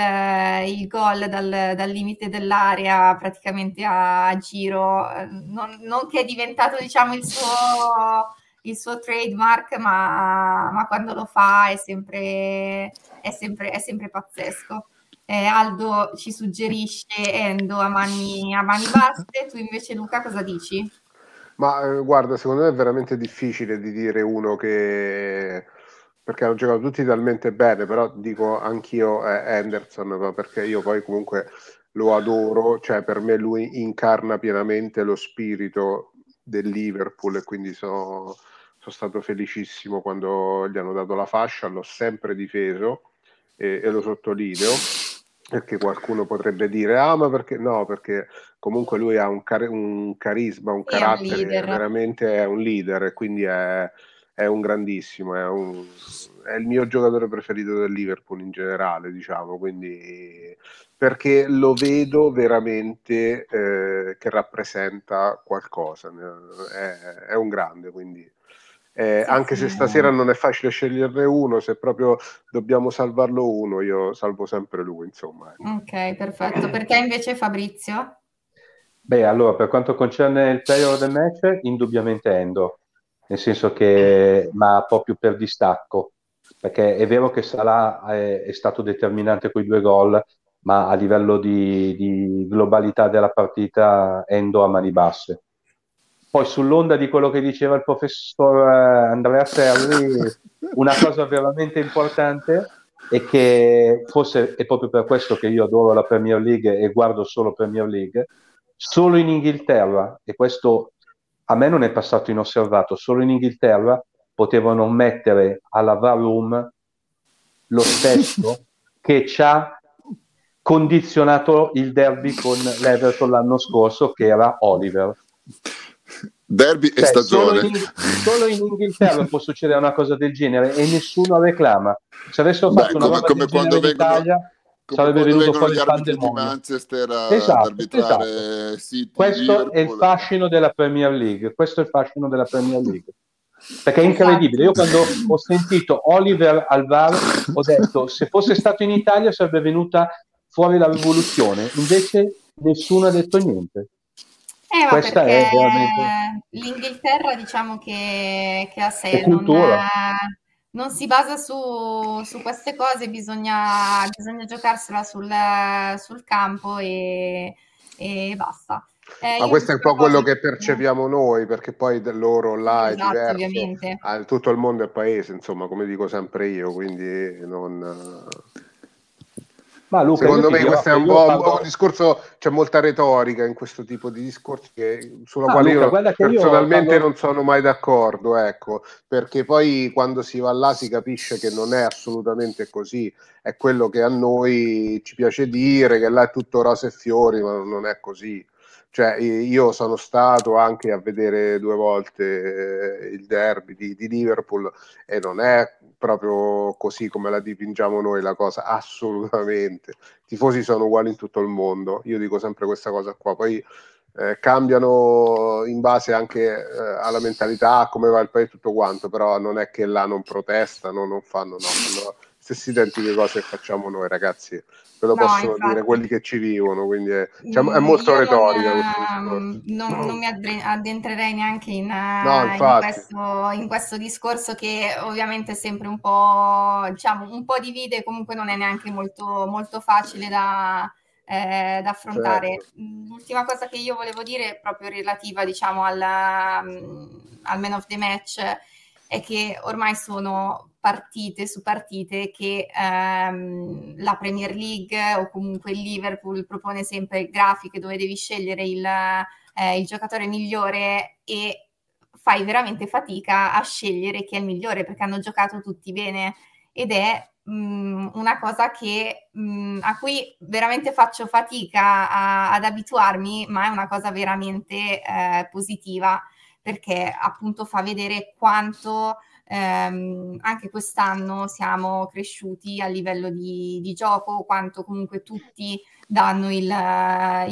il gol dal, dal, limite dell'area praticamente a, a giro, eh, non, non, che è diventato diciamo il suo, il suo trademark, ma, ma, quando lo fa è sempre, è sempre, è sempre pazzesco. Eh, Aldo ci suggerisce Endo a mani, a mani basse, tu invece Luca cosa dici? Ma eh, guarda, secondo me è veramente difficile di dire uno che perché hanno giocato tutti talmente bene, però dico anch'io è Anderson, perché io poi comunque lo adoro, cioè per me lui incarna pienamente lo spirito del Liverpool e quindi sono, sono stato felicissimo quando gli hanno dato la fascia, l'ho sempre difeso e, e lo sottolineo perché qualcuno potrebbe dire ah ma perché no perché comunque lui ha un, car- un carisma un carattere un veramente è un leader e quindi è, è un grandissimo, è, un, è, il mio giocatore preferito del Liverpool in generale, diciamo, quindi perché lo vedo veramente eh, che rappresenta qualcosa, è, è un grande, quindi eh, anche se stasera non è facile sceglierne uno, se proprio dobbiamo salvarlo uno, io salvo sempre lui, insomma. Ecco. Ok, perfetto. Per te invece Fabrizio? Beh, allora, per quanto concerne il player of the match, indubbiamente Endo nel senso che, ma proprio per distacco, perché è vero che Salah è, è stato determinante con i due gol, ma a livello di, di, globalità della partita Endo a mani basse. Poi sull'onda di quello che diceva il professor eh, Andrea Serri, una cosa veramente importante è che forse è proprio per questo che io adoro la Premier League e guardo solo Premier League, solo in Inghilterra, e questo a me non è passato inosservato, solo in Inghilterra potevano mettere alla VAR room lo stesso che ci ha condizionato il derby con l'Everton l'anno scorso, che era Oliver. Derby e cioè, stagione. Solo in, solo in, Inghilterra può succedere una cosa del genere e nessuno reclama. Se avessero fatto Beh, una come, come quando vengono, Italia, sarebbe venuto fuori il arbitri di Manchester a esatto, arbitrare esatto. City, questo Liverpool. è il fascino della Premier League questo è il fascino della Premier League. Perché è incredibile. Io quando ho sentito Oliver al VAR ho detto se fosse stato in Italia sarebbe venuta fuori la rivoluzione. Invece nessuno ha detto niente. Eh, Questa è veramente... l'Inghilterra diciamo che, che a sé non, non si basa su, su queste cose, bisogna, bisogna giocarsela sul, sul campo e, e basta. Eh, Ma questo è un po' quello che percepiamo noi, perché poi loro là esatto, è diverso, ovviamente. tutto il mondo è paese, insomma, come dico sempre io, quindi non... Ma Luca, Secondo me questo è un po', parlo... un discorso, c'è molta retorica in questo tipo di discorsi che, sulla ah, quale Luca, io personalmente io non sono mai d'accordo, ecco, perché poi quando si va là si capisce che non è assolutamente così, è quello che a noi ci piace dire, che là è tutto rose e fiori, ma non è così. Cioè, io sono stato anche a vedere due volte eh, il derby di, di, Liverpool e non è proprio così come la dipingiamo noi la cosa, assolutamente. I tifosi sono uguali in tutto il mondo, io dico sempre questa cosa qua. Poi eh, cambiano in base anche eh, alla mentalità, come va il paese, tutto quanto, però non è che là non protestano, non fanno, no, fanno stesse identiche cose che facciamo noi ragazzi ve lo no, possono infatti. dire quelli che ci vivono, quindi è, diciamo, è molto retorica. Non, non, non, mi addentrerei neanche in, no, in, questo, in, questo, discorso che ovviamente è sempre un po', diciamo, un po' divide, comunque non è neanche molto, molto facile da, eh, da affrontare. Certo. L'ultima cosa che io volevo dire, proprio relativa diciamo, al, al Man of the Match, è che ormai sono partite su partite che ehm, la Premier League o comunque il Liverpool propone sempre grafiche dove devi scegliere il, eh, il giocatore migliore e fai veramente fatica a scegliere chi è il migliore perché hanno giocato tutti bene. Ed è mh, mm, una cosa che, mh, mm, a cui veramente faccio fatica a, ad abituarmi, ma è una cosa veramente eh, positiva perché appunto fa vedere quanto ehm, anche quest'anno siamo cresciuti a livello di, di gioco, quanto comunque tutti danno il,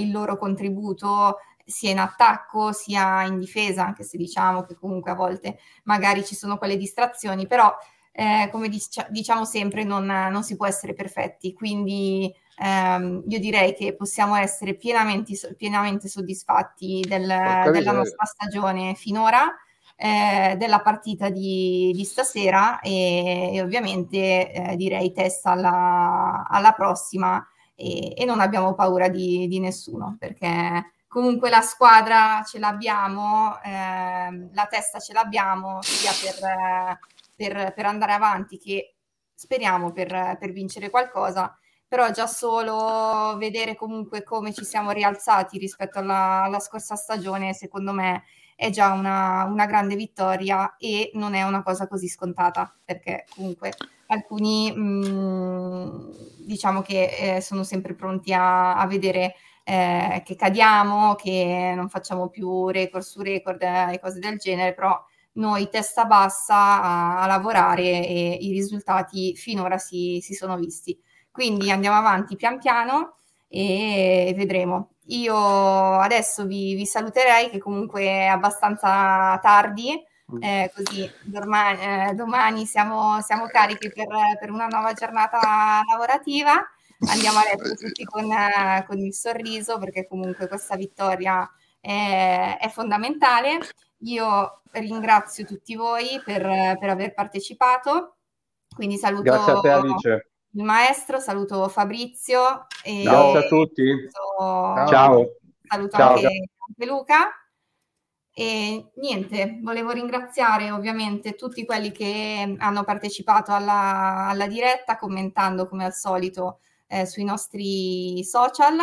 il loro contributo sia in attacco sia in difesa, anche se diciamo che comunque a volte magari ci sono quelle distrazioni, però eh, come dic- diciamo sempre non, non, si può essere perfetti, quindi ehm, io direi che possiamo essere pienamente, pienamente soddisfatti del, della nostra stagione finora. Eh, della partita di, di stasera e, e ovviamente eh, direi testa alla, alla prossima e, e, non abbiamo paura di, di nessuno perché comunque la squadra ce l'abbiamo, eh, la testa ce l'abbiamo sia per, per, per andare avanti che speriamo per, per, vincere qualcosa, però già solo vedere comunque come ci siamo rialzati rispetto alla, alla scorsa stagione, secondo me è già una, una, grande vittoria e non è una cosa così scontata, perché comunque alcuni mh, mm, diciamo che eh, sono sempre pronti a, a vedere eh, che cadiamo, che non facciamo più record su record eh, e cose del genere, però noi testa bassa a, a lavorare e i risultati finora si, si, sono visti. Quindi andiamo avanti pian piano e vedremo. Io adesso vi, vi saluterei, che comunque è abbastanza tardi, mm. eh, così domani, eh, domani siamo, siamo, carichi per, per una nuova giornata lavorativa andiamo a letto tutti con, con, il sorriso perché comunque questa vittoria è, è fondamentale. Io ringrazio tutti voi per, per, aver partecipato, quindi saluto te, il maestro, saluto Fabrizio. E Grazie a tutti. Saluto, Ciao. Saluto Ciao. Anche, anche Luca. E niente, volevo ringraziare ovviamente tutti quelli che hanno partecipato alla, alla diretta, commentando come al solito eh, sui nostri social,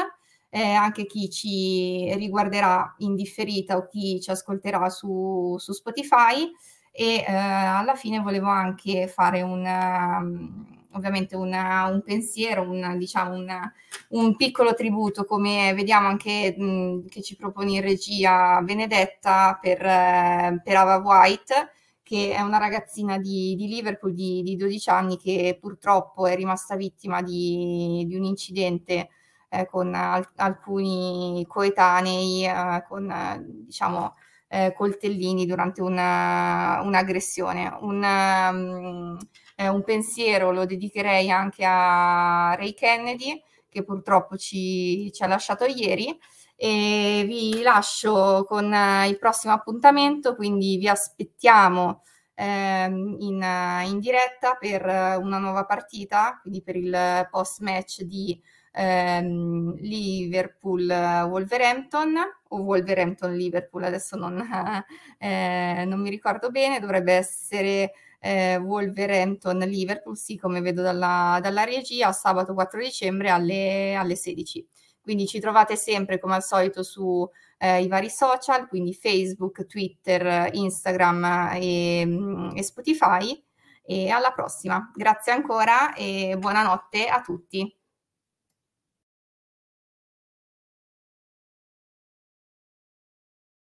eh, anche chi ci riguarderà in differita o chi ci ascolterà su, su Spotify e eh, alla fine volevo anche fare un, um, ovviamente una, un pensiero, un, diciamo un, un, piccolo tributo come vediamo anche mh, che ci propone in regia Benedetta per, uh, per Ava White che è una ragazzina di, di Liverpool di, di, 12 anni che purtroppo è rimasta vittima di, di un incidente eh, con al- alcuni coetanei eh, con diciamo eh, coltellini durante una, un'aggressione. Un, um, un pensiero lo dedicherei anche a Ray Kennedy che purtroppo ci, ci ha lasciato ieri e vi lascio con eh, il prossimo appuntamento, quindi vi aspettiamo ehm, in, in, diretta per una nuova partita, quindi per il post match di ehm, Liverpool-Wolverhampton o Wolverhampton-Liverpool, adesso non, eh, non, mi ricordo bene, dovrebbe essere eh, Wolverhampton-Liverpool, sì, come vedo dalla, dalla regia, sabato 4 dicembre alle, alle 16. Quindi ci trovate sempre come al solito su eh, vari social, quindi Facebook, Twitter, Instagram e, mm, e Spotify. E alla prossima. Grazie ancora e buonanotte a tutti.